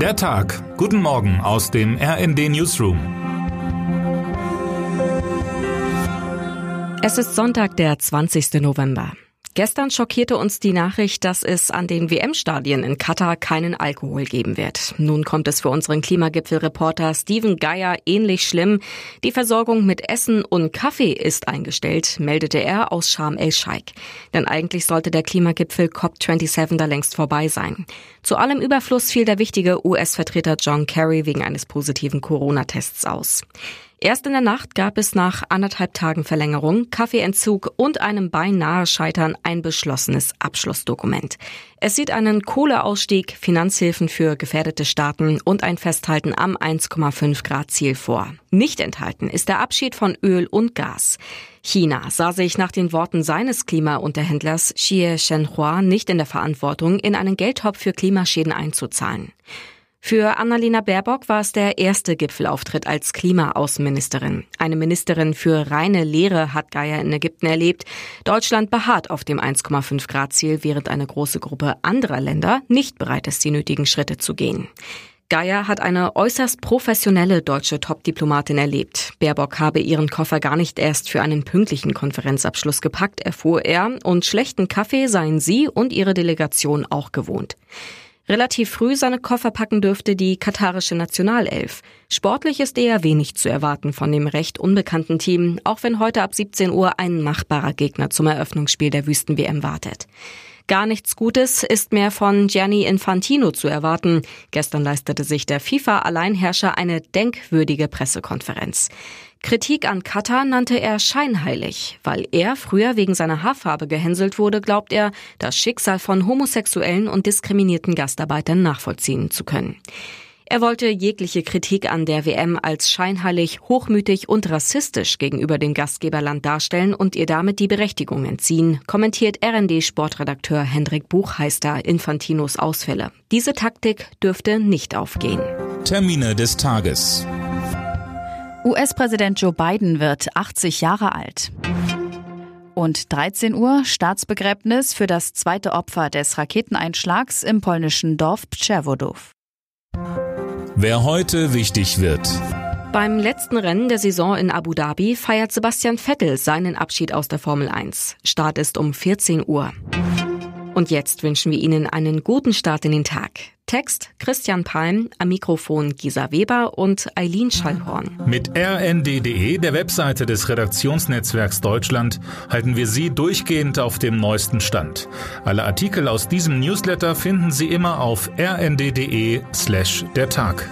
Der Tag. Guten Morgen aus dem RND Newsroom. Es ist Sonntag, der 20. November. Gestern schockierte uns die Nachricht, dass es an den WM-Stadien in Katar keinen Alkohol geben wird. Nun kommt es für unseren Klimagipfelreporter Steven Geier ähnlich schlimm. Die Versorgung mit Essen und Kaffee ist eingestellt, meldete er aus Sharm el-Sheikh. Denn eigentlich sollte der Klimagipfel COP27 da längst vorbei sein. Zu allem Überfluss fiel der wichtige US-Vertreter John Kerry wegen eines positiven Corona-Tests aus. Erst in der Nacht gab es nach anderthalb Tagen Verlängerung, Kaffeeentzug und einem beinahe Scheitern ein beschlossenes Abschlussdokument. Es sieht einen Kohleausstieg, Finanzhilfen für gefährdete Staaten und ein Festhalten am 1,5 Grad Ziel vor. Nicht enthalten ist der Abschied von Öl und Gas. China sah sich nach den Worten seines Klimaunterhändlers Xie Shenhua nicht in der Verantwortung, in einen Geldtopf für Klimaschäden einzuzahlen. Für Annalena Baerbock war es der erste Gipfelauftritt als Klimaaußenministerin. Eine Ministerin für reine Lehre hat Geier in Ägypten erlebt. Deutschland beharrt auf dem 1,5 Grad Ziel, während eine große Gruppe anderer Länder nicht bereit ist, die nötigen Schritte zu gehen. Geier hat eine äußerst professionelle deutsche Top-Diplomatin erlebt. Baerbock habe ihren Koffer gar nicht erst für einen pünktlichen Konferenzabschluss gepackt, erfuhr er, und schlechten Kaffee seien sie und ihre Delegation auch gewohnt. Relativ früh seine Koffer packen dürfte die katarische Nationalelf. Sportlich ist eher wenig zu erwarten von dem recht unbekannten Team, auch wenn heute ab 17 Uhr ein machbarer Gegner zum Eröffnungsspiel der Wüsten-WM wartet. Gar nichts Gutes ist mehr von Gianni Infantino zu erwarten. Gestern leistete sich der FIFA-Alleinherrscher eine denkwürdige Pressekonferenz. Kritik an Katar nannte er scheinheilig. Weil er früher wegen seiner Haarfarbe gehänselt wurde, glaubt er, das Schicksal von homosexuellen und diskriminierten Gastarbeitern nachvollziehen zu können. Er wollte jegliche Kritik an der WM als scheinheilig, hochmütig und rassistisch gegenüber dem Gastgeberland darstellen und ihr damit die Berechtigung entziehen, kommentiert RND-Sportredakteur Hendrik Buchheister Infantinos Ausfälle. Diese Taktik dürfte nicht aufgehen. Termine des Tages. US-Präsident Joe Biden wird 80 Jahre alt. Und 13 Uhr Staatsbegräbnis für das zweite Opfer des Raketeneinschlags im polnischen Dorf Przewodów. Wer heute wichtig wird. Beim letzten Rennen der Saison in Abu Dhabi feiert Sebastian Vettel seinen Abschied aus der Formel 1. Start ist um 14 Uhr. Und jetzt wünschen wir Ihnen einen guten Start in den Tag. Text Christian Palm, am Mikrofon Gisa Weber und Eileen Schallhorn. Mit rnd.de, der Webseite des Redaktionsnetzwerks Deutschland, halten wir Sie durchgehend auf dem neuesten Stand. Alle Artikel aus diesem Newsletter finden Sie immer auf rnd.de slash der Tag.